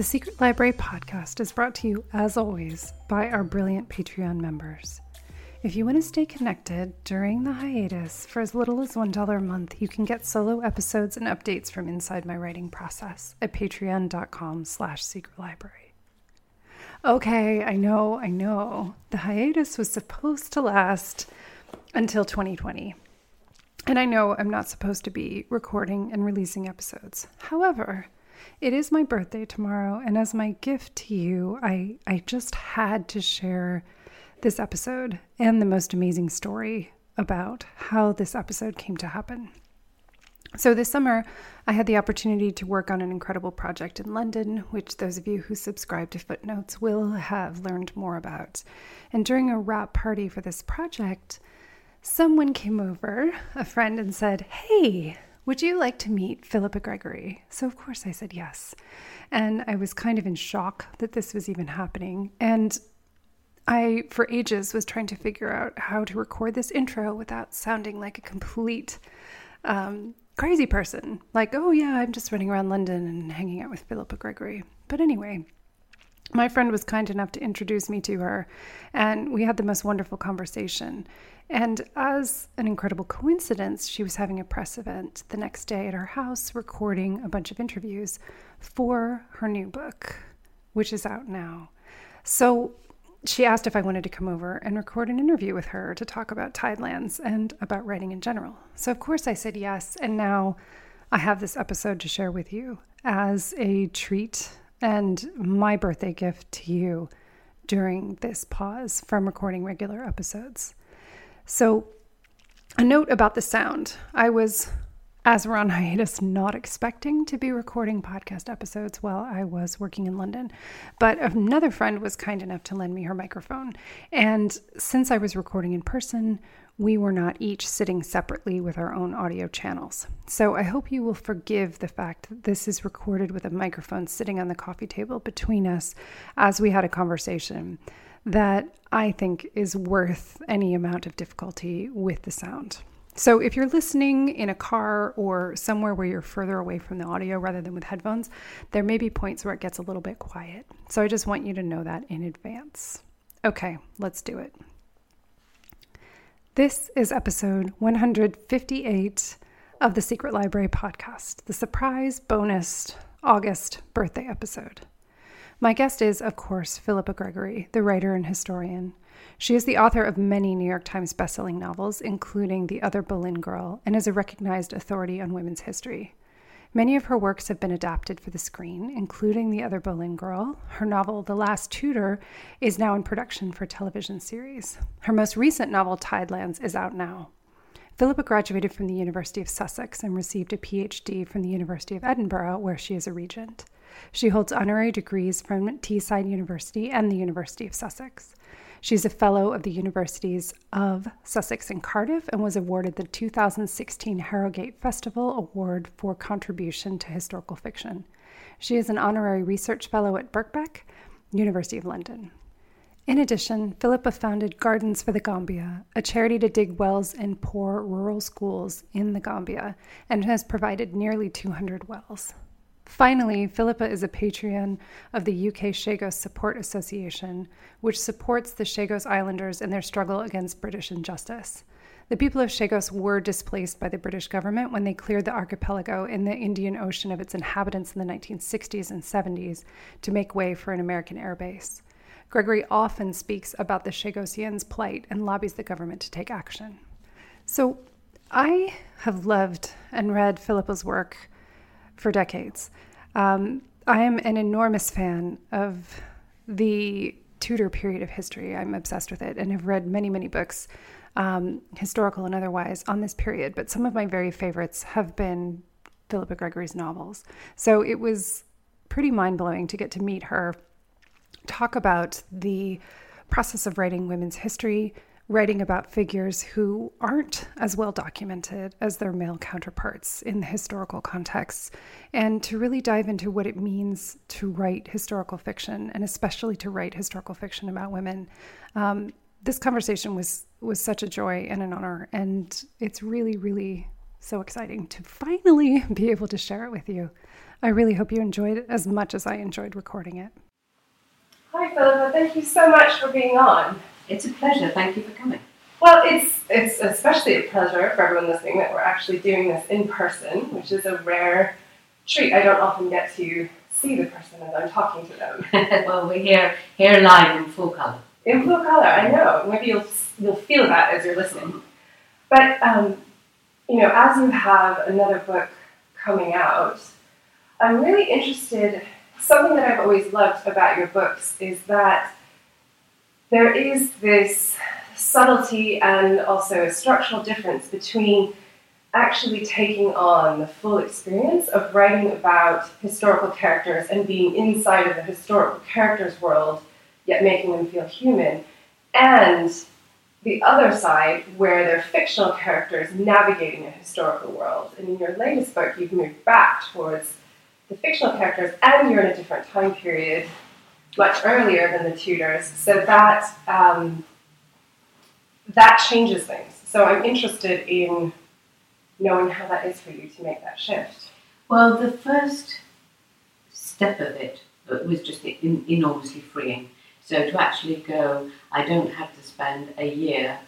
The Secret Library podcast is brought to you, as always, by our brilliant Patreon members. If you want to stay connected during the hiatus for as little as $1 a month, you can get solo episodes and updates from inside my writing process at patreon.com slash secretlibrary. Okay, I know, I know. The hiatus was supposed to last until 2020. And I know I'm not supposed to be recording and releasing episodes. However, it is my birthday tomorrow, and as my gift to you, I, I just had to share this episode and the most amazing story about how this episode came to happen. So, this summer, I had the opportunity to work on an incredible project in London, which those of you who subscribe to Footnotes will have learned more about. And during a wrap party for this project, someone came over, a friend, and said, Hey, would you like to meet Philippa Gregory? So, of course, I said yes. And I was kind of in shock that this was even happening. And I, for ages, was trying to figure out how to record this intro without sounding like a complete um, crazy person. Like, oh, yeah, I'm just running around London and hanging out with Philippa Gregory. But anyway, my friend was kind enough to introduce me to her, and we had the most wonderful conversation. And as an incredible coincidence, she was having a press event the next day at her house, recording a bunch of interviews for her new book, which is out now. So she asked if I wanted to come over and record an interview with her to talk about Tidelands and about writing in general. So, of course, I said yes. And now I have this episode to share with you as a treat and my birthday gift to you during this pause from recording regular episodes. So, a note about the sound. I was, as we're on hiatus, not expecting to be recording podcast episodes while I was working in London. But another friend was kind enough to lend me her microphone. And since I was recording in person, we were not each sitting separately with our own audio channels. So I hope you will forgive the fact that this is recorded with a microphone sitting on the coffee table between us as we had a conversation that I think is worth any amount of difficulty with the sound. So, if you're listening in a car or somewhere where you're further away from the audio rather than with headphones, there may be points where it gets a little bit quiet. So, I just want you to know that in advance. Okay, let's do it. This is episode 158 of the Secret Library podcast, the surprise bonus August birthday episode. My guest is, of course, Philippa Gregory, the writer and historian. She is the author of many New York Times bestselling novels, including The Other Boleyn Girl, and is a recognized authority on women's history. Many of her works have been adapted for the screen, including The Other Boleyn Girl. Her novel, The Last Tudor, is now in production for television series. Her most recent novel, Tidelands, is out now. Philippa graduated from the University of Sussex and received a PhD from the University of Edinburgh, where she is a regent. She holds honorary degrees from Teesside University and the University of Sussex. She's a fellow of the Universities of Sussex and Cardiff and was awarded the 2016 Harrogate Festival Award for contribution to historical fiction. She is an honorary research fellow at Birkbeck, University of London. In addition, Philippa founded Gardens for the Gambia, a charity to dig wells in poor rural schools in the Gambia, and has provided nearly 200 wells. Finally, Philippa is a patron of the UK Chagos Support Association, which supports the Chagos Islanders in their struggle against British injustice. The people of Chagos were displaced by the British government when they cleared the archipelago in the Indian Ocean of its inhabitants in the 1960s and 70s to make way for an American airbase. Gregory often speaks about the Chagosians' plight and lobbies the government to take action. So, I have loved and read Philippa's work for decades. Um, I am an enormous fan of the Tudor period of history. I'm obsessed with it and have read many, many books, um, historical and otherwise, on this period. But some of my very favorites have been Philippa Gregory's novels. So it was pretty mind blowing to get to meet her, talk about the process of writing women's history, writing about figures who aren't as well documented as their male counterparts in the historical context, and to really dive into what it means to write historical fiction, and especially to write historical fiction about women. Um, this conversation was was such a joy and an honor, and it's really, really so exciting to finally be able to share it with you. I really hope you enjoyed it as much as I enjoyed recording it. Hi, Philippa. Thank you so much for being on. It's a pleasure. Thank you for coming. Well, it's it's especially a pleasure for everyone listening that we're actually doing this in person, which is a rare treat. I don't often get to see the person as I'm talking to them. well, we're here here live in full colour. In full colour, I know. Maybe you'll you'll feel that as you're listening. But um, you know, as you have another book coming out, I'm really interested. Something that I've always loved about your books is that there is this subtlety and also a structural difference between actually taking on the full experience of writing about historical characters and being inside of the historical characters' world, yet making them feel human, and the other side where they're fictional characters navigating a historical world. And in your latest book, you've moved back towards the fictional characters, and you're in a different time period much earlier than the Tudors. So that um, that changes things. So I'm interested in knowing how that is for you to make that shift. Well, the first step of it was just enormously freeing. So to actually go, I don't have to spend a year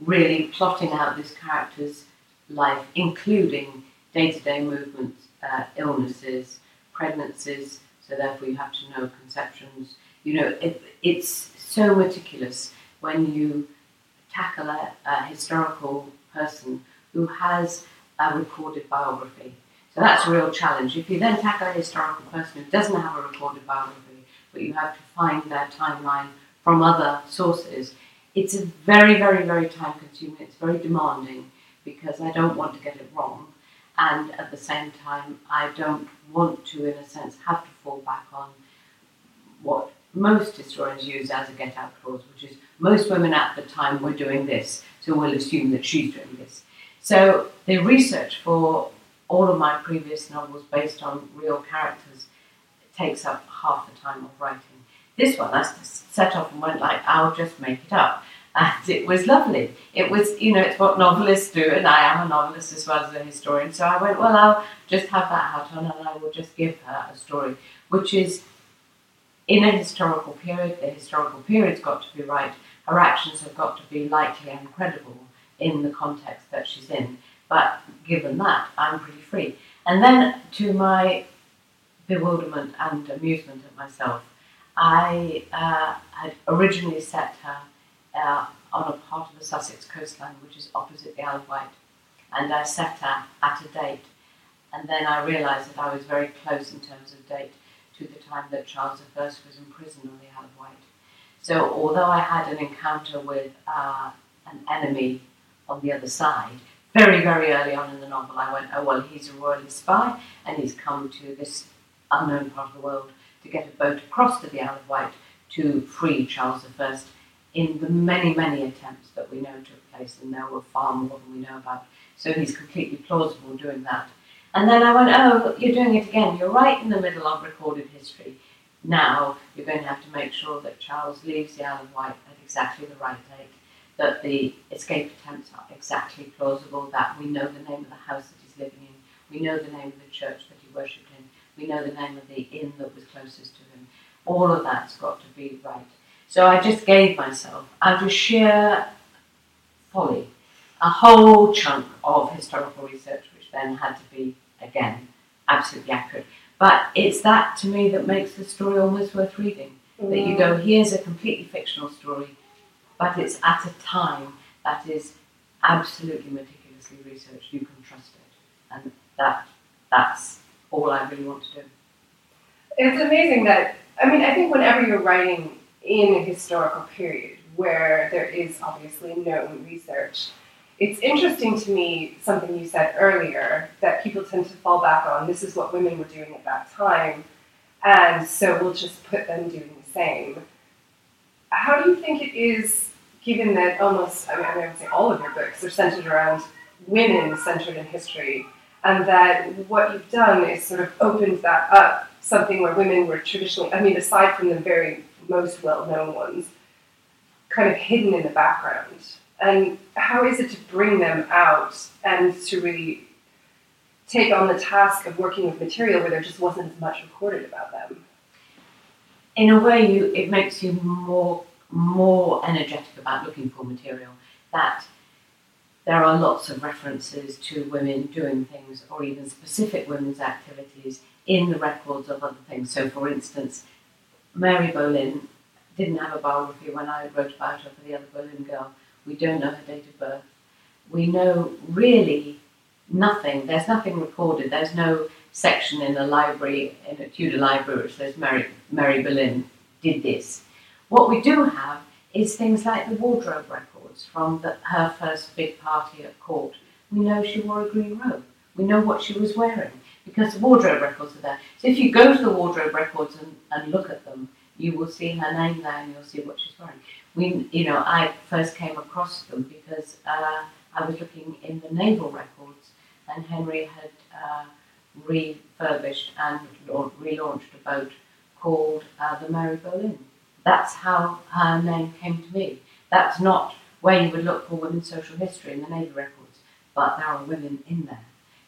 really plotting out this character's life, including day-to-day movements, uh, illnesses, pregnancies, so therefore you have to know conceptions. You know, it, it's so meticulous when you tackle a, a historical person who has a recorded biography. So that's a real challenge. If you then tackle a historical person who doesn't have a recorded biography, but you have to find their timeline from other sources, it's very, very, very time consuming. It's very demanding because I don't want to get it wrong. And at the same time, I don't want to, in a sense, have to fall back on what most historians use as a get out clause, which is most women at the time were doing this, so we'll assume that she's doing this. So the research for all of my previous novels based on real characters takes up half the time of writing. This one, I set off and went like, I'll just make it up and it was lovely. It was, you know, it's what novelists do, and I am a novelist as well as a historian. So I went, well, I'll just have that hat on, and I will just give her a story, which is in a historical period. The historical period's got to be right. Her actions have got to be likely and credible in the context that she's in. But given that, I'm pretty free. And then, to my bewilderment and amusement at myself, I uh, had originally set her uh, on a part of the Sussex coastline which is opposite the Isle of Wight. And I set her at a date. And then I realised that I was very close in terms of date to the time that Charles I was in prison on the Isle of Wight. So although I had an encounter with uh, an enemy on the other side, very, very early on in the novel, I went, oh, well, he's a royalist spy, and he's come to this unknown part of the world to get a boat across to the Isle of Wight to free Charles I in the many, many attempts that we know took place, and there were far more than we know about. So he's completely plausible doing that. And then I went, oh, you're doing it again. You're right in the middle of recorded history. Now you're going to have to make sure that Charles leaves the Isle of Wight at exactly the right date, that the escape attempts are exactly plausible, that we know the name of the house that he's living in, we know the name of the church that he worshipped in, we know the name of the inn that was closest to him. All of that's got to be right. So I just gave myself, out of sheer folly, a whole chunk of historical research, which then had to be, again, absolutely accurate. But it's that to me that makes the story almost worth reading. Mm. That you go, here's a completely fictional story, but it's at a time that is absolutely meticulously researched. You can trust it. And that that's all I really want to do. It's amazing that, I mean, I think whenever you're writing in a historical period where there is obviously no research, it's interesting to me something you said earlier that people tend to fall back on this is what women were doing at that time, and so we'll just put them doing the same. How do you think it is, given that almost, I mean, I would say all of your books are centered around women centered in history, and that what you've done is sort of opened that up, something where women were traditionally, I mean, aside from the very most well known ones, kind of hidden in the background. And how is it to bring them out and to really take on the task of working with material where there just wasn't as much recorded about them? In a way, you it makes you more more energetic about looking for material. That there are lots of references to women doing things or even specific women's activities in the records of other things. So, for instance, Mary Boleyn didn't have a biography when I wrote about her for The Other Boleyn Girl. We don't know her date of birth. We know really nothing. There's nothing recorded. There's no section in a library, in a Tudor library, which says Mary, Mary Boleyn did this. What we do have is things like the wardrobe records from the, her first big party at court. We know she wore a green robe. We know what she was wearing because the wardrobe records are there. So if you go to the wardrobe records and, and look at them, you will see her name there and you'll see what she's wearing. We, you know, I first came across them because uh, I was looking in the naval records and Henry had uh, refurbished and relaunched a boat called uh, the Mary Boleyn. That's how her name came to me. That's not where you would look for women's social history in the naval records, but there are women in there.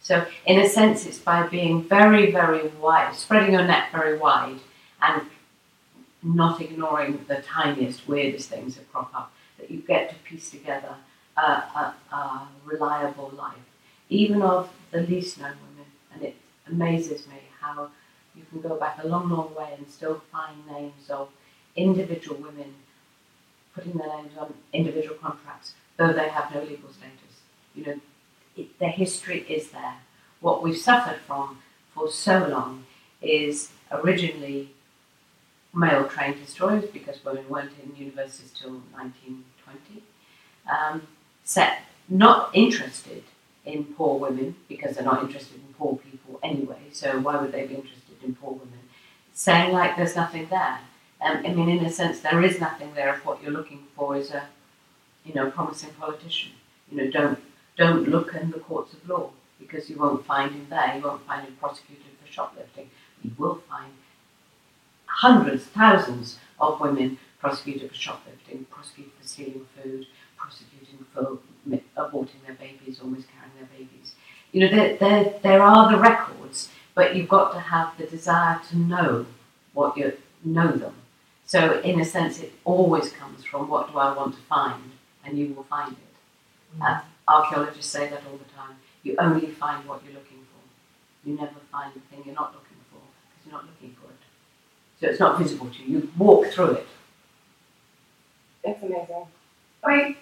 So, in a sense, it's by being very, very wide, spreading your net very wide, and not ignoring the tiniest, weirdest things that crop up, that you get to piece together a, a, a reliable life, even of the least known women. And it amazes me how you can go back a long, long way and still find names of individual women putting their names on individual contracts, though they have no legal status. You know, it, their history is there. What we've suffered from for so long is originally male trained historians, because women weren't in universities till 1920, um, set, not interested in poor women, because they're not interested in poor people anyway, so why would they be interested in poor women? Saying like there's nothing there. Um, I mean, in a sense, there is nothing there if what you're looking for is a, you know, promising politician. You know, don't don't look in the courts of law because you won't find him there. You won't find him prosecuted for shoplifting. You will find hundreds, thousands of women prosecuted for shoplifting, prosecuted for stealing food, prosecuting for aborting their babies or miscarrying their babies. You know, there, there, there are the records, but you've got to have the desire to know what you know them. So, in a sense, it always comes from what do I want to find, and you will find it. Mm. Uh, archaeologists say that all the time. You only find what you're looking for. You never find the thing you're not looking for because you're not looking for it. So it's not visible to you. You walk through it. It's amazing. I,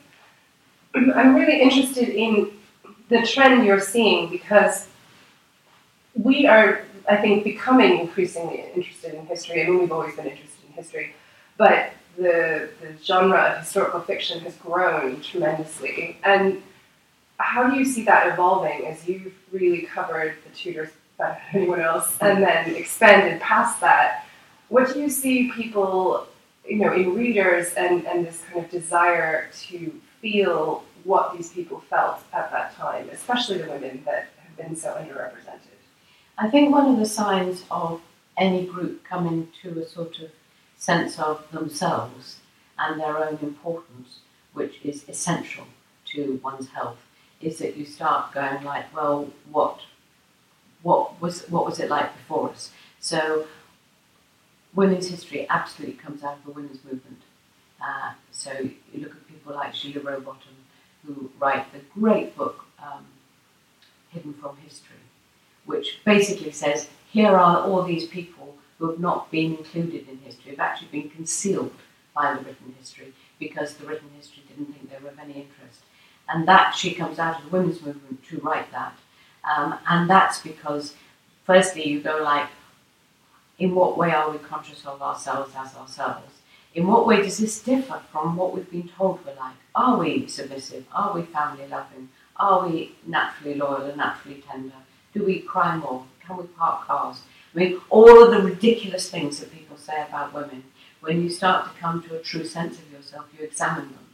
I'm really interested in the trend you're seeing because we are, I think, becoming increasingly interested in history. I mean, we've always been interested in history, but the, the genre of historical fiction has grown tremendously. And how do you see that evolving as you've really covered the Tudors better than anyone else and then expanded past that? What do you see people, you know, in readers and, and this kind of desire to feel what these people felt at that time, especially the women that have been so underrepresented? I think one of the signs of any group coming to a sort of sense of themselves and their own importance, which is essential to one's health, is that you start going like, well, what, what was what was it like before us? So women's history absolutely comes out of the women's movement. Uh, so you look at people like Sheila Rowbotham, who write the great book um, Hidden from History, which basically says here are all these people who have not been included in history, have actually been concealed by the written history because the written history didn't think they were of any interest. And that she comes out of the women's movement to write that. Um, and that's because, firstly, you go like, in what way are we conscious of ourselves as ourselves? In what way does this differ from what we've been told we're like? Are we submissive? Are we family loving? Are we naturally loyal and naturally tender? Do we cry more? Can we park cars? I mean, all of the ridiculous things that people say about women, when you start to come to a true sense of yourself, you examine them.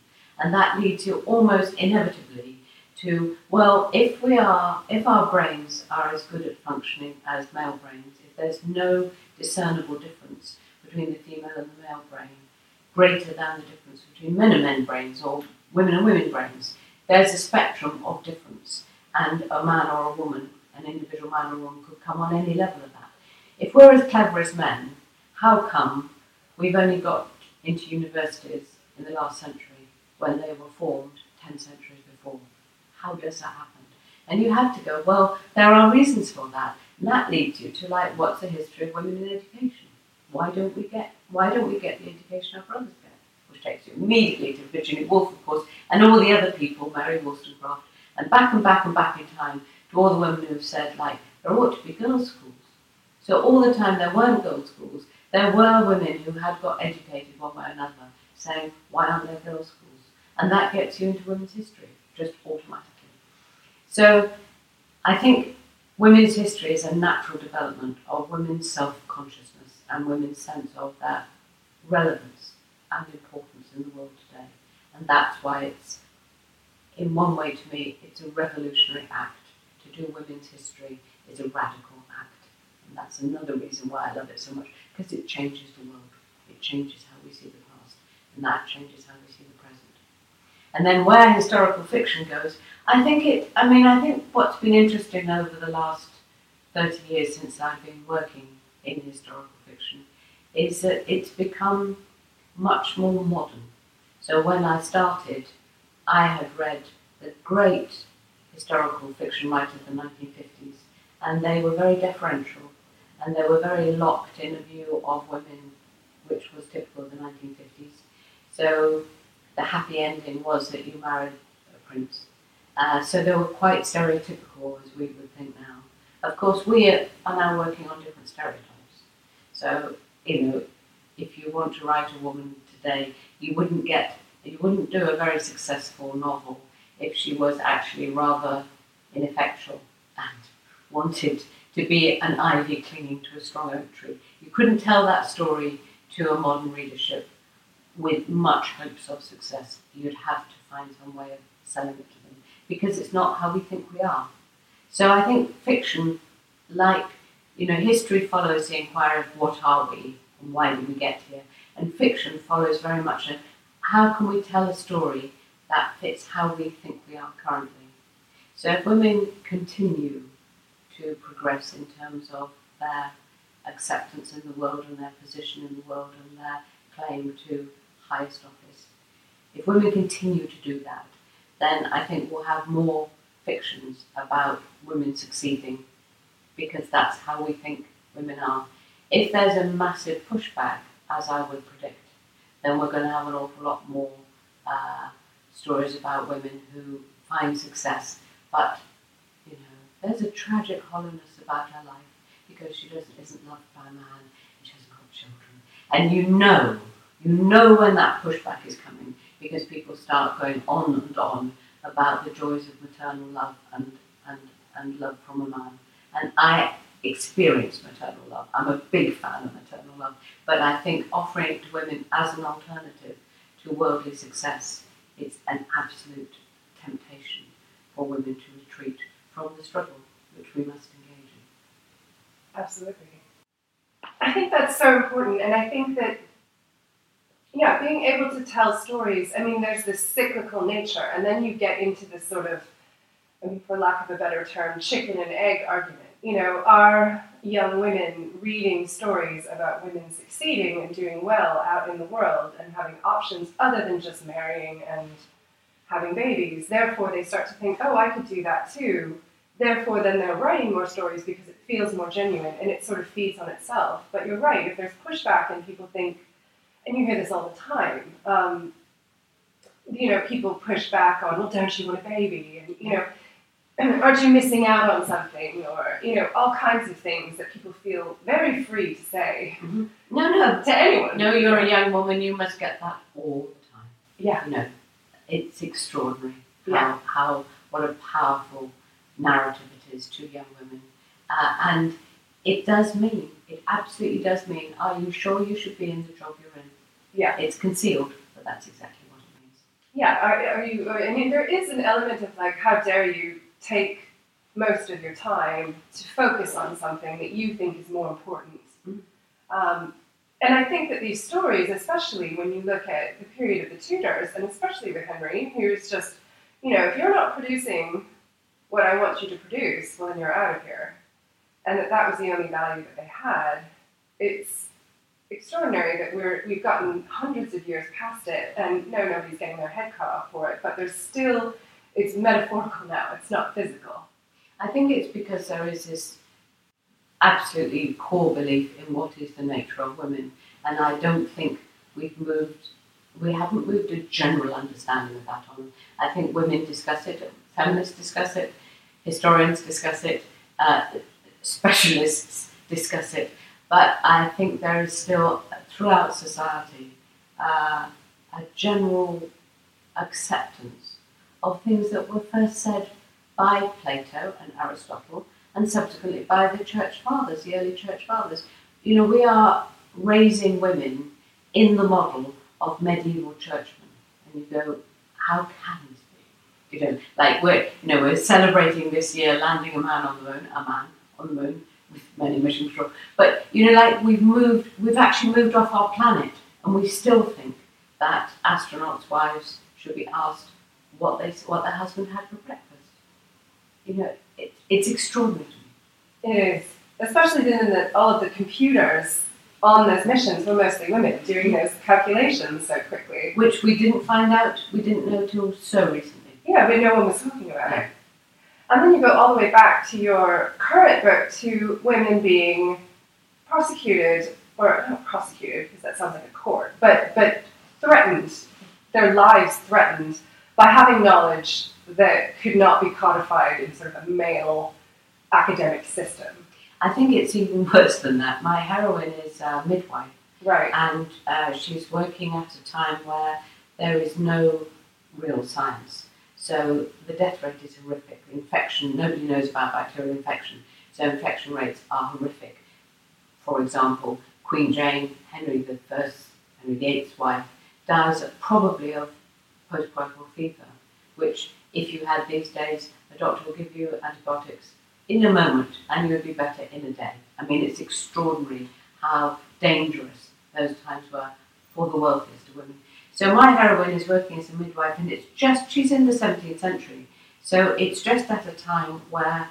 And that leads you almost inevitably to, well, if we are, if our brains are as good at functioning as male brains, if there's no discernible difference between the female and the male brain, greater than the difference between men and men brains or women and women brains, there's a spectrum of difference. And a man or a woman, an individual man or woman, could come on any level of that. If we're as clever as men, how come we've only got into universities in the last century when they were formed 10 centuries before? How does that happen? And you have to go, well, there are reasons for that. And that leads you to like, what's the history of women in education? Why don't we get why don't we get the education our brothers get? Which takes you immediately to Virginia Woolf, of course, and all the other people, Mary Wollstonecraft, and back and back and back in time to all the women who have said, like, there ought to be girls' schools. So all the time there weren't girls' schools, there were women who had got educated one way or another, saying, why aren't there girls' schools? And that gets you into women's history, just automatically. So I think women's history is a natural development of women's self-consciousness and women's sense of their relevance and importance in the world today. And that's why it's, in one way to me, it's a revolutionary act. To do women's history is a radical act. And that's another reason why I love it so much, because it changes the world. It changes how we see the past. And that changes how we see. And then where historical fiction goes, I think it, I mean, I think what's been interesting over the last 30 years since I've been working in historical fiction is that it's become much more modern. So when I started, I had read the great historical fiction writers of the 1950s, and they were very deferential, and they were very locked in a view of women, which was typical of the 1950s. So the happy ending was that you married a prince uh, so they were quite stereotypical, as we would think now. Of course, we are now working on different stereotypes. So, you know, if you want to write a woman today, you wouldn't get, you wouldn't do a very successful novel if she was actually rather ineffectual and wanted to be an ivy clinging to a strong oak tree. You couldn't tell that story to a modern readership with much hopes of success. You'd have to find some way of selling it to them because it's not how we think we are. So I think fiction, like, you know, history follows the inquiry of what are we and why did we get here, and fiction follows very much a how can we tell a story that fits how we think we are currently. So if women continue to progress in terms of their acceptance in the world and their position in the world and their claim to highest office, if women continue to do that, then I think we'll have more fictions about women succeeding because that's how we think women are. If there's a massive pushback, as I would predict, then we're going to have an awful lot more uh, stories about women who find success, but you know, there's a tragic hollowness about her life because she doesn't isn't loved by a man and she hasn't got children. And you know, you know when that pushback is coming because people start going on and on about the joys of maternal love and, and, and love from a man. And I experience maternal love. I'm a big fan of maternal love. But I think offering it to women as an alternative to worldly success is an absolute temptation for women to retreat from the struggle which we must engage in. Absolutely. I think that's so important, and I think that yeah, being able to tell stories. I mean, there's this cyclical nature, and then you get into this sort of, I mean, for lack of a better term, chicken and egg argument. You know, are young women reading stories about women succeeding and doing well out in the world and having options other than just marrying and having babies? Therefore, they start to think, oh, I could do that too. Therefore, then they're writing more stories because it feels more genuine and it sort of feeds on itself. But you're right, if there's pushback and people think, and you hear this all the time. Um, you know, people push back on, well, don't you want a baby? And you know, aren't you missing out on something? Or, you know, all kinds of things that people feel very free to say No, no, to anyone. no. You're a young woman. You must get that all the time. Yeah. You know, it's extraordinary Yeah. how, how what a powerful narrative it is to young women, uh, and it does mean it absolutely does mean. Are you sure you should be in the job you're in? Yeah. It's concealed, but that's exactly what it means. Yeah, are, are you? I mean, there is an element of like, how dare you take most of your time to focus on something that you think is more important. Mm. Um, and I think that these stories, especially when you look at the period of the Tudors, and especially with Henry, who's just, you know, if you're not producing what I want you to produce, well, then you're out of here. And that that was the only value that they had. It's extraordinary that we're we've gotten hundreds of years past it, and no, nobody's getting their head cut off for it. But there's still it's metaphorical now. It's not physical. I think it's because there is this absolutely core belief in what is the nature of women, and I don't think we've moved. We haven't moved a general understanding of that on. I think women discuss it, feminists discuss it, historians discuss it, uh, specialists discuss it, but I think there is still throughout society uh, a general acceptance of things that were first said by Plato and Aristotle and subsequently by the church fathers, the early church fathers. You know, we are raising women in the model of medieval churchmen. And you go, how can this be? You know, like we're, you know, we're celebrating this year landing a man on the moon, a man on the moon many mission control. But, you know, like we've moved, we've actually moved off our planet and we still think that astronauts' wives should be asked what they what their husband had for breakfast. You know, it, it's extraordinary. It is, especially then that all of the computers on those missions were mostly women doing those calculations so quickly. Which we didn't find out, we didn't know till so recently. Yeah, but no one was talking about it. And then you go all the way back to your current book to women being prosecuted, or not prosecuted because that sounds like a court, but but threatened, their lives threatened by having knowledge that could not be codified in sort of a male academic system. I think it's even worse than that. My heroine is a midwife, Right. and uh, she's working at a time where there is no real science. So the death rate is horrific. Infection, nobody knows about bacterial infection, so infection rates are horrific. For example, Queen Jane, Henry I, Henry VIII's wife, dies probably of postcoital fever, which, if you had these days, a doctor will give you antibiotics in a moment and you'll be better in a day. I mean, it's extraordinary how dangerous those times were for the wealthiest of women. So my heroine is working as a midwife, and it's just she's in the 17th century. So it's just at a time where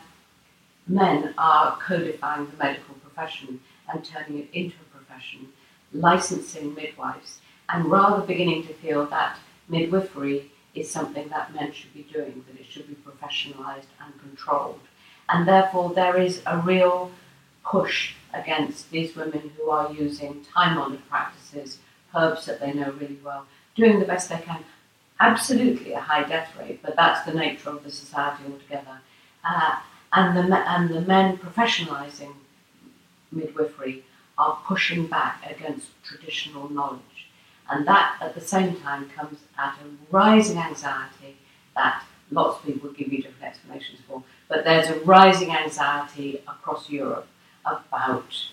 men are codifying the medical profession and turning it into a profession, licensing midwives, and rather beginning to feel that midwifery is something that men should be doing, that it should be professionalized and controlled. And therefore, there is a real push against these women who are using time honored practices, herbs that they know really well, doing the best they can. Absolutely a high death rate, but that's the nature of the society altogether. Uh, and, the, and the men professionalizing midwifery are pushing back against traditional knowledge. And that at the same time comes at a rising anxiety that lots of people give you different explanations for. But there's a rising anxiety across Europe about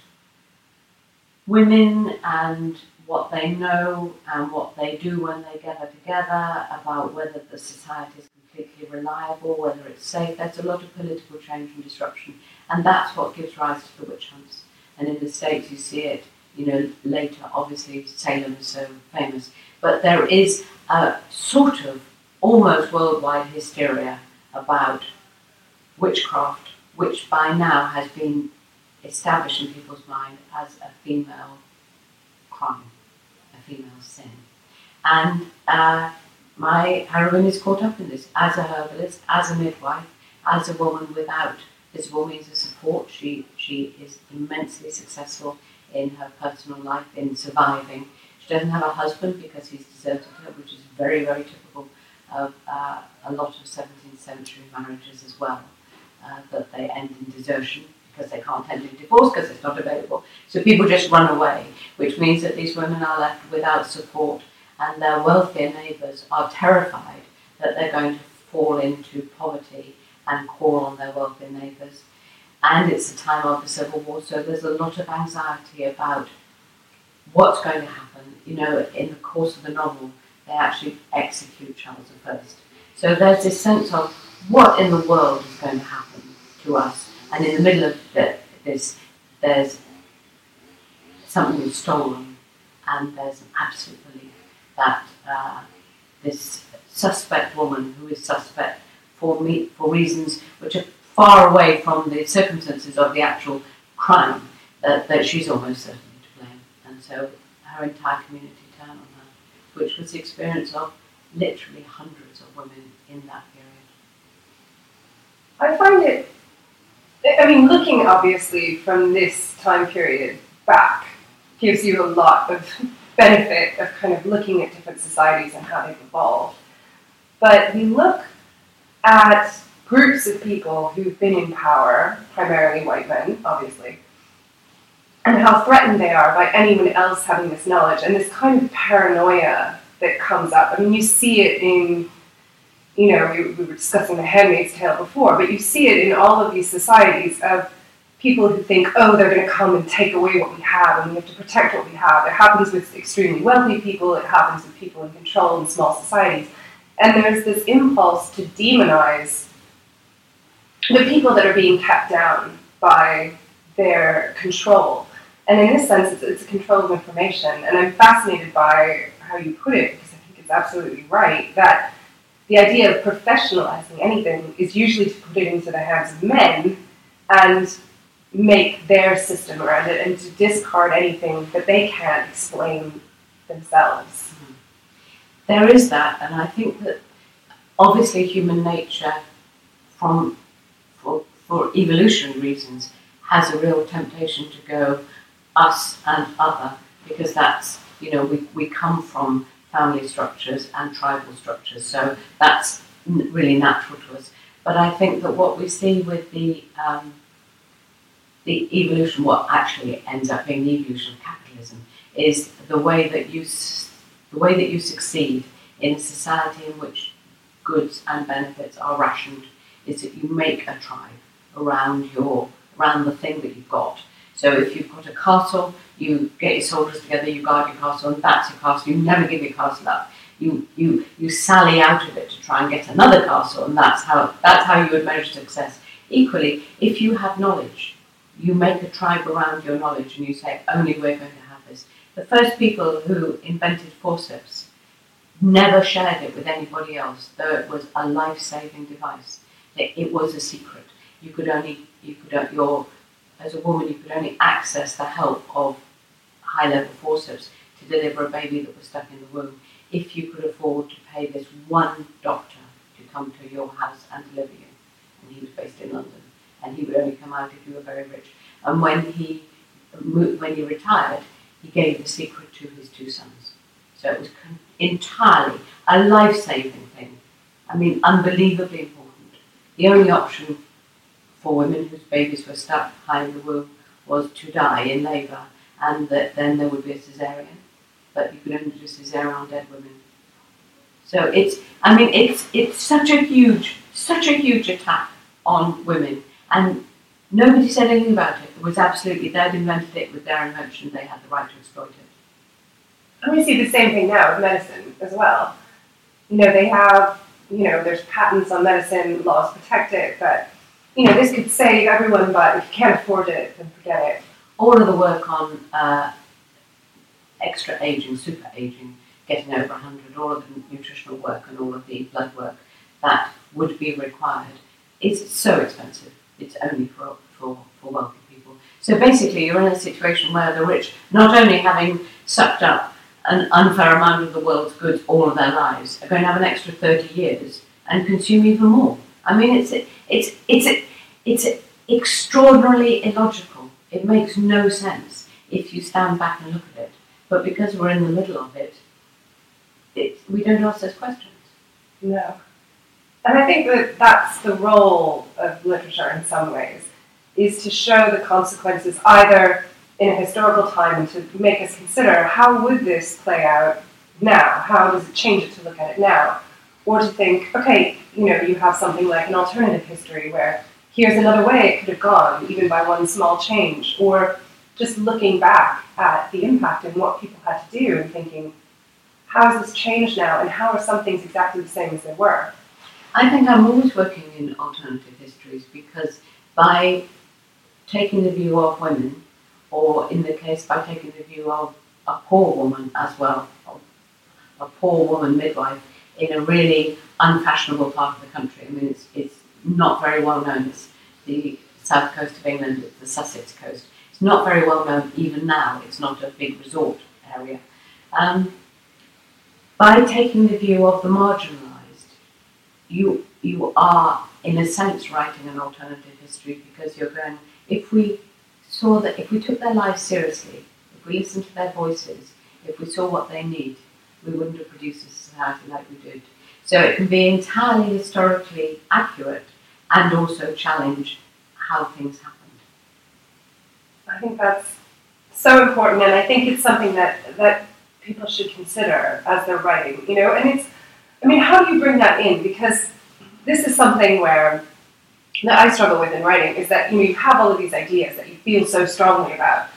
women and what they know and what they do when they gather together, about whether the society is completely reliable, whether it's safe. There's a lot of political change and disruption, and that's what gives rise to the witch hunts. And in the States, you see it, you know, later, obviously, Salem is so famous. But there is a sort of almost worldwide hysteria about witchcraft, which by now has been established in people's mind as a female crime, female sin. And uh, my heroine is caught up in this as a herbalist, as a midwife, as a woman without visible means of support. She, she is immensely successful in her personal life, in surviving. She doesn't have a husband because he's deserted her, which is very, very typical of uh, a lot of 17th century marriages as well, uh, that they end in desertion because they can't in divorce because it's not available. So people just run away, which means that these women are left without support and their wealthier neighbours are terrified that they're going to fall into poverty and call on their wealthier neighbours. And it's the time of the Civil War, so there's a lot of anxiety about what's going to happen. You know, in the course of the novel, they actually execute Charles I. So there's this sense of what in the world is going to happen to us. And in the middle of this, there's something stolen, and there's an absolute belief that uh, this suspect woman, who is suspect for me for reasons which are far away from the circumstances of the actual crime, uh, that she's almost certainly to blame. And so her entire community turn on her, which was the experience of literally hundreds of women in that period. I find it, I mean, looking obviously from this time period back gives you a lot of benefit of kind of looking at different societies and how they've evolved. But we look at groups of people who've been in power, primarily white men, obviously, and how threatened they are by anyone else having this knowledge and this kind of paranoia that comes up. I mean, you see it in, you know, we, we were discussing the Handmaid's Tale before, but you see it in all of these societies of people who think, oh, they're going to come and take away what we have and we have to protect what we have. It happens with extremely wealthy people, it happens with people in control in small societies. And there's this impulse to demonize the people that are being kept down by their control. And in this sense, it's, it's a control of information. And I'm fascinated by how you put it, because I think it's absolutely right, that the idea of professionalizing anything is usually to put it into the hands of men and make their system around it and to discard anything that they can't explain themselves. There is that, and I think that obviously human nature, from for, for evolution reasons, has a real temptation to go us and other because that's you know we, we come from family structures and tribal structures, so that's really natural to us. But I think that what we see with the um, the evolution, what actually ends up being the evolution of capitalism, is the way that you the way that you succeed in a society in which goods and benefits are rationed is that you make a tribe around your around the thing that you've got. So if you've got a castle, you get your soldiers together, you guard your castle, and that's your castle. You never give your castle up. You you you sally out of it to try and get another castle, and that's how that's how you would measure success. Equally, if you have knowledge, you make a tribe around your knowledge and you say, only we're going to have this. The first people who invented forceps never shared it with anybody else, though it was a life-saving device. It, it was a secret. You could only, you could, uh, your, as a woman, you could only access the help of high-level forceps to deliver a baby that was stuck in the womb if you could afford to pay this one doctor to come to your house and deliver you. And he was based in London and he would only come out if you were very rich. And when he when he retired, he gave the secret to his two sons. So it was entirely a life-saving thing. I mean, unbelievably important. The only option for women whose babies were stuck high in the womb was to die in labour, and that then there would be a cesarean. But you could only do a cesarean on dead women. So it's, I mean, it's it's such a huge, such a huge attack on women and nobody said anything about it. It was absolutely, they'd invented it with their invention, they had the right to exploit it. And we see the same thing now with medicine as well. You know, they have, you know, there's patents on medicine, laws protect it, but, you know, this could save everyone, but if you can't afford it, then forget it. All of the work on uh, extra aging, super aging, getting over 100, all of the nutritional work and all of the blood work that would be required is so expensive it's only for, for, for wealthy people. So basically, you're in a situation where the rich, not only having sucked up an unfair amount of the world's goods all of their lives, are going to have an extra 30 years and consume even more. I mean, it's, it's, it's, it's extraordinarily illogical. It makes no sense if you stand back and look at it. But because we're in the middle of it, it we don't ask those questions. No. And I think that that's the role of literature in some ways, is to show the consequences either in a historical time and to make us consider how would this play out now? How does it change it to look at it now? Or to think, okay, you know, you have something like an alternative history where here's another way it could have gone, even by one small change. Or just looking back at the impact and what people had to do and thinking, how has this changed now and how are some things exactly the same as they were? I think I'm always working in alternative histories because by taking the view of women, or in the case by taking the view of a poor woman as well, a poor woman midwife in a really unfashionable part of the country. I mean, it's, it's not very well known. It's the south coast of England, it's the Sussex coast. It's not very well known even now. It's not a big resort area. Um, by taking the view of the marginalised, you you are in a sense writing an alternative history because you're going. If we saw that, if we took their lives seriously, if we listened to their voices, if we saw what they need, we wouldn't have produced a society like we did. So it can be entirely historically accurate and also challenge how things happened. I think that's so important, and I think it's something that that people should consider as they're writing. You know, and it's, I mean, how do you bring that in? Because this is something where that I struggle with in writing is that you know you have all of these ideas that you feel so strongly about,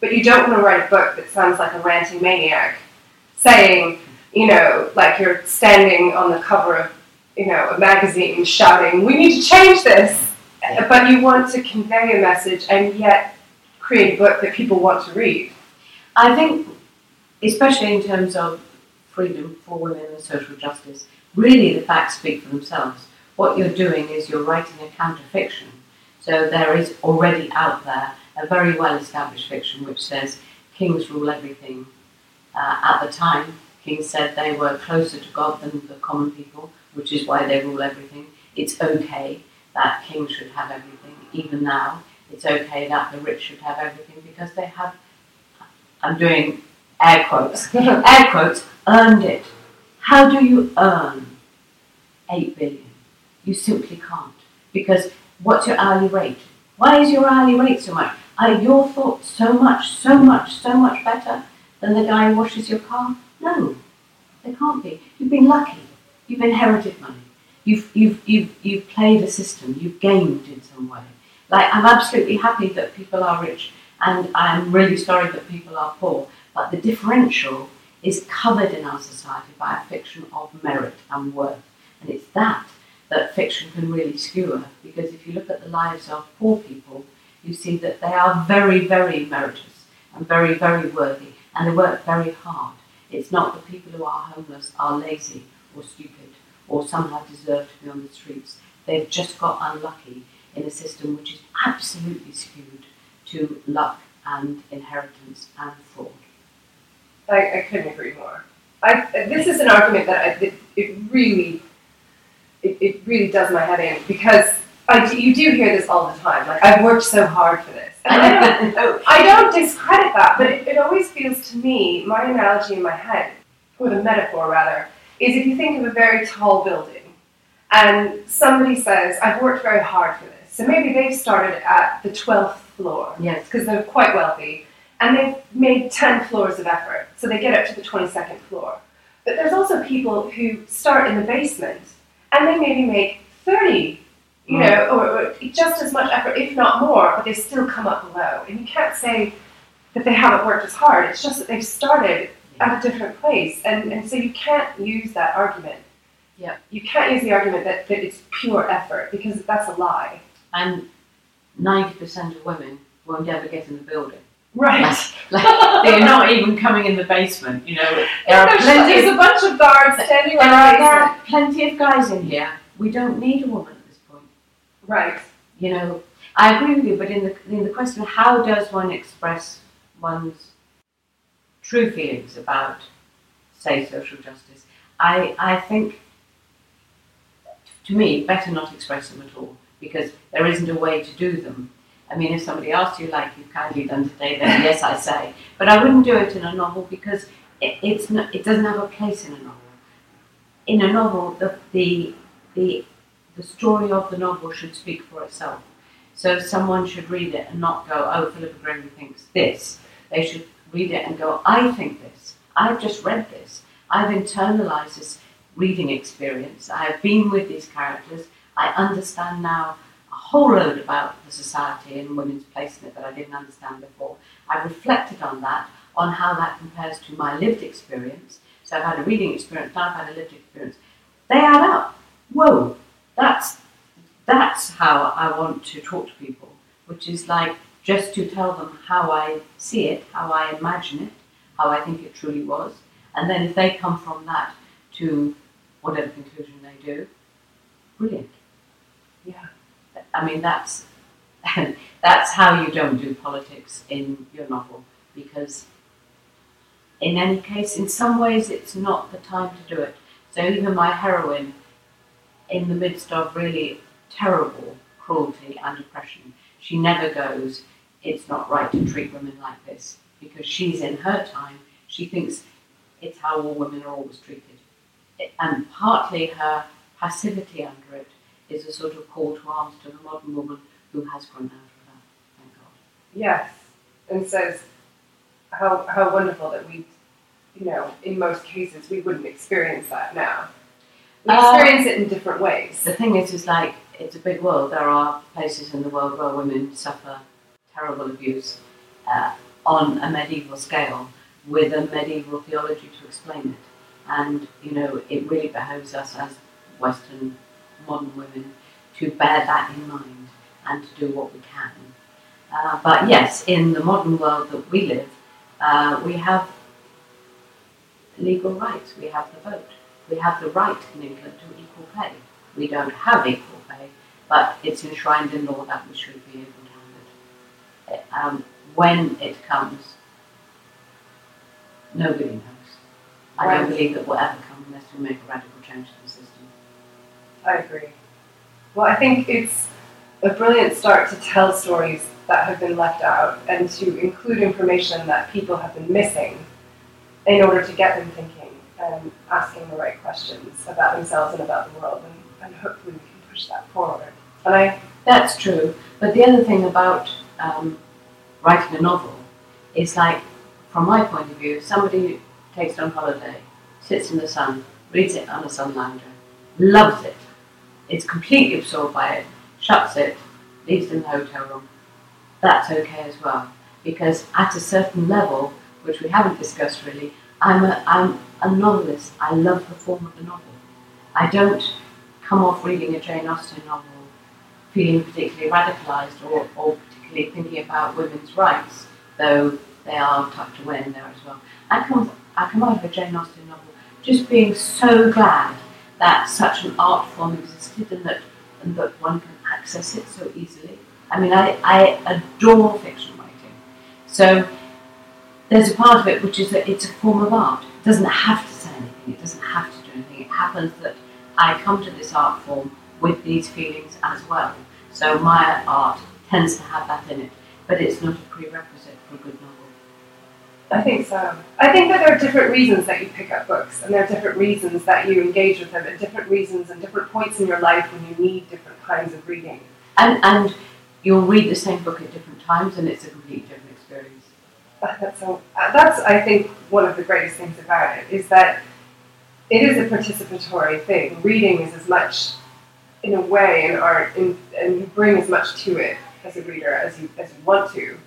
but you don't want to write a book that sounds like a ranting maniac saying, you know, like you're standing on the cover of, you know, a magazine shouting, "We need to change this," but you want to convey a message and yet create a book that people want to read. I think, especially in terms of freedom for women and social justice, really the facts speak for themselves. What you're doing is you're writing a counterfiction. So there is already out there a very well established fiction which says kings rule everything. Uh, at the time, kings said they were closer to God than the common people, which is why they rule everything. It's okay that kings should have everything, even now. It's okay that the rich should have everything because they have, I'm doing air quotes, air quotes, earned it. How do you earn 8 billion? You simply can't. Because what's your hourly rate? Why is your hourly rate so much? Are your thoughts so much, so much, so much better than the guy who washes your car? No, they can't be. You've been lucky. You've inherited money. You've, you've, you've, you've played a system. You've gamed in some way. Like, I'm absolutely happy that people are rich, and I'm really sorry that people are poor. But the differential is covered in our society by a fiction of merit and worth. And it's that that fiction can really skewer, because if you look at the lives of poor people, you see that they are very, very meritorious and very, very worthy, and they work very hard. It's not the people who are homeless are lazy or stupid or somehow deserve to be on the streets. They've just got unlucky in a system which is absolutely skewed to luck and inheritance and fraud. I, I couldn't agree more. I, this is an argument that I, it, it really, it, it really does my head in because I, you do hear this all the time. Like I've worked so hard for this, and I don't, I don't discredit that, but it, it always feels to me, my analogy in my head, or the metaphor rather, is if you think of a very tall building, and somebody says, "I've worked very hard for this," so maybe they've started at the twelfth floor, Yes. because they're quite wealthy, and they've made 10 floors of effort, so they get up to the 22nd floor. But there's also people who start in the basement, and they maybe make 30, you know, or, just as much effort, if not more, but they still come up below. And you can't say that they haven't worked as hard, it's just that they've started at a different place, and, and so you can't use that argument. Yeah. You can't use the argument that, that it's pure effort, because that's a lie. And 90% of women won't ever get in the building. Right. Like, they're not even coming in the basement, you know. There are There's, plenty there's a bunch of guards standing There are, there are plenty of guys in here. We don't need a woman at this point. Right. You know, I agree with you, but in the in the question, how does one express one's true feelings about, say, social justice? I I think, to me, better not express them at all because there isn't a way to do them. I mean, if somebody asked you, like you've kindly done today, then yes, I say. But I wouldn't do it in a novel because it, it's not, it doesn't have a place in a novel. in a novel, the, the, the, the story of the novel should speak for itself. So someone should read it and not go, oh, Philippa Gregory thinks this. They should read it and go, I think this. I've just read this. I've internalized this reading experience. I have been with these characters. I understand now a whole load about the society and women's place in it that I didn't understand before. I've reflected on that, on how that compares to my lived experience. So I've had a reading experience, I've had a lived experience. They add up. Whoa, that's that's how I want to talk to people, which is like just to tell them how I see it, how I imagine it, how I think it truly was. And then if they come from that to whatever conclusion they do, brilliant. Yeah. I mean, that's that's how you don't do politics in your novel because, in any case, in some ways, it's not the time to do it. So even my heroine, in the midst of really terrible cruelty and oppression, she never goes, "It's not right to treat women like this," because she's in her time. She thinks it's how all women are always treated, and partly her passivity under it is a sort of call to arms to the modern woman who has grown out of that. Thank God. Yes, and says how how wonderful that we, you know, in most cases we wouldn't experience that now. We Uh, experience it in different ways. The thing is, is like it's a big world. There are places in the world where women suffer terrible abuse uh, on a medieval scale with a medieval theology to explain it. And you know, it really behoves us as Western modern women to bear that in mind and to do what we can. Uh, but yes, in the modern world that we live, uh, we have legal rights. We have the vote. We have the right in England to equal pay. We don't have equal pay, but it's enshrined in law that we should be able to have it. Um, when it comes, nobody knows. I don't believe it will ever come unless we make a radical change to the system. I agree. Well, I think it's a brilliant start to tell stories that have been left out and to include information that people have been missing in order to get them thinking and asking the right questions about themselves and about the world. And, and hopefully we can push that forward. And I, That's true. But the other thing about um, writing a novel is like, from my point of view, somebody takes it on holiday, sits in the sun, reads it on a sun lounger, loves it, is completely absorbed by it, shuts it, leaves it in the hotel room. That's okay as well. Because at a certain level, which we haven't discussed really, I'm a, I'm a novelist. I love the form of the novel. I don't come off reading a Jane Austen novel feeling particularly radicalised or, or particularly thinking about women's rights, though they are tucked away in there as well. I come, I come out of a Jane Austen novel just being so glad that such an art form existed and that, and that one can access it so easily. I mean, I, I adore fiction writing. So there's a part of it which is that it's a form of art. It doesn't have to say anything, it doesn't have to do anything. It happens that I come to this art form with these feelings as well. So my art tends to have that in it, but it's not a prerequisite for a good novel. I think so. I think that there are different reasons that you pick up books, and there are different reasons that you engage with them, and different reasons and different points in your life when you need different kinds of reading. And, and you'll read the same book at different times, and it's a completely different That's. Uh, that's I think one of the greatest things about it is that it is a participatory thing. Reading is as much, in a way, an art, in, and you bring as much to it as a reader as you as you want to.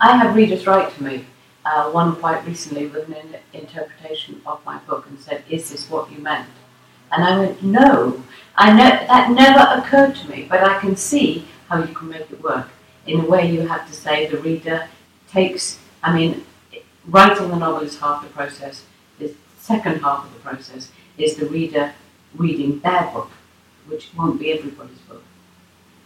I had readers write to me, uh, one quite recently with an in- interpretation of my book and said, Is this what you meant? And I went, No, I ne- that never occurred to me, but I can see how you can make it work. In a way, you have to say the reader takes, I mean, writing the novel is half the process, the second half of the process is the reader reading their book, which won't be everybody's book.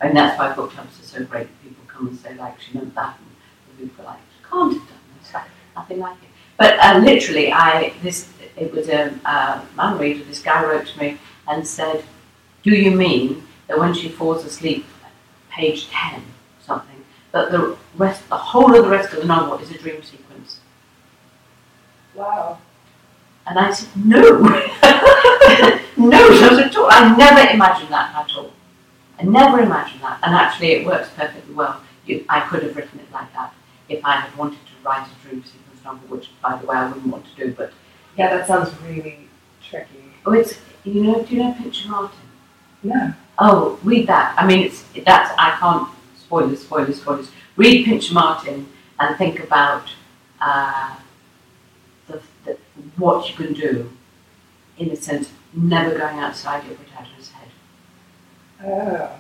And that's why book clubs are so great. People come and say, like, she meant that, and people are like, she can't have done this, nothing like it. But uh, literally, I this it was a uh, man reader. This guy wrote to me and said, "Do you mean that when she falls asleep, page ten, that the rest, the whole of the rest of the novel is a dream sequence?" Wow. And I said, "No." No, not at all. I never imagined that at all. I never imagined that. And actually, it works perfectly well. You, I could have written it like that if I had wanted to write a dream sequence novel, which, by the way, I wouldn't want to do. But Yeah, that sounds really tricky. oh, it's you know, do you know Pincher Martin? No. Oh, read that. I mean, it's that's I can't spoilers, spoilers, spoilers. Read Pincher Martin and think about uh, the, the, what you can do. In a sense, never going outside your protagonist's head. Oh.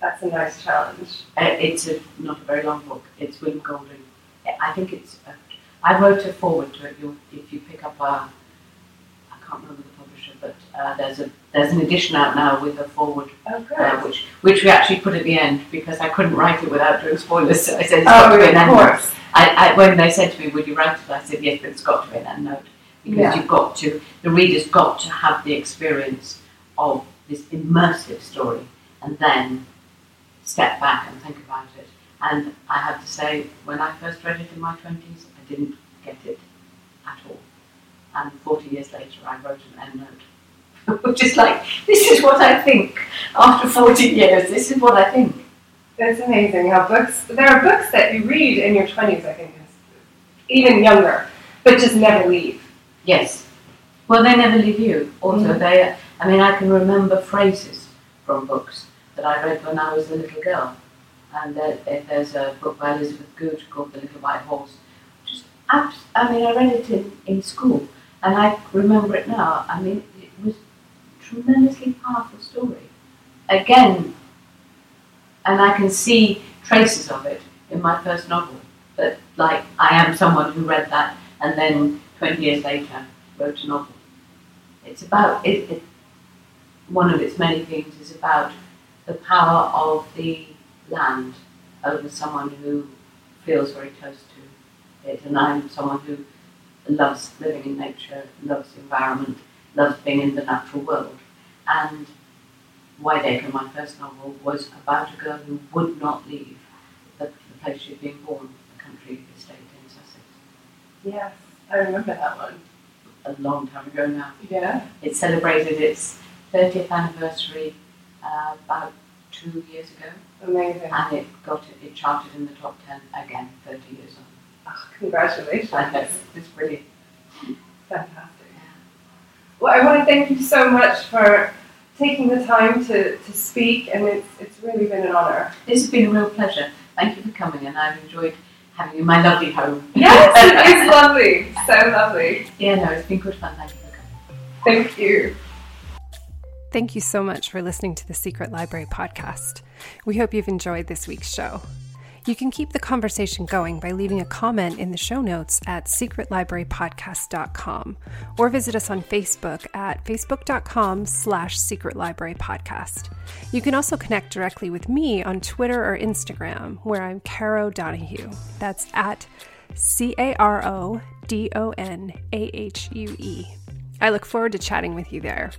That's a nice challenge. Uh, it's a, not a very long book. It's William Golding. I think it's. A, I wrote a foreword to it. You'll, if you pick up a, I can't remember but uh, there's a there's an edition out now with a foreword, Oh, uh, which which we actually put at the end because I couldn't write it without doing spoilers. So I said, it's oh, got to be an of end note. course. I, I, when they said to me, "Would you write it?" I said, "Yes, but it's got to be an end note because Yeah. you've got to. The reader's got to have the experience of this immersive story, and then step back and think about it." And I have to say, when I first read it in my twenties, I didn't get it at all. And forty years later, I wrote an end note, which is like, "This is what I think." After forty years, this is what I think. It's amazing how books. There are books that you read in your twenties, I think, even younger, but just never leave. Yes. Well, they never leave you. Also, Mhm. they. I mean, I can remember phrases from books that I read when I was a little girl. And there, there- there's a book by Elizabeth Goudge called The Little White Horse. Just, I mean, I read it in, in school, and I remember it now. I mean, it was a tremendously powerful story. Again, and I can see traces of it in my first novel. That, like, I am someone who read that and then 20 years later wrote a novel. It's about, it, it, one of its many themes is about the power of the land over someone who feels very close to it. And I'm someone who loves living in nature, loves the environment, loves being in the natural world. And Wideacre, my first novel, was about a girl who would not leave the, the place she'd been born, the country estate in Sussex, Yes, I remember that one. a long time ago now. Yeah. It celebrated its 30th anniversary uh, about two years ago, Amazing. and it got it, it charted in the top 10 again 30 years on. Oh, congratulations. I know, it's brilliant. Fantastic. Well, I want to thank you so much for taking the time to, to speak, and it's, it's really been an honor. This has been a real pleasure. Thank you for coming, and I've enjoyed having you in my lovely home. Yes, it is lovely. So lovely. yeah, no, it's been good fun. Thank you for coming. Thank you. Thank you so much for listening to the Secret Library podcast. We hope you've enjoyed this week's show. You can keep the conversation going by leaving a comment in the show notes at secretlibrarypodcast.com or visit us on Facebook at facebook.com slash secretlibrarypodcast. You can also connect directly with me on Twitter or Instagram, where I'm Caro Donahue. That's at C A R O D O N A H U E. I look forward to chatting with you there.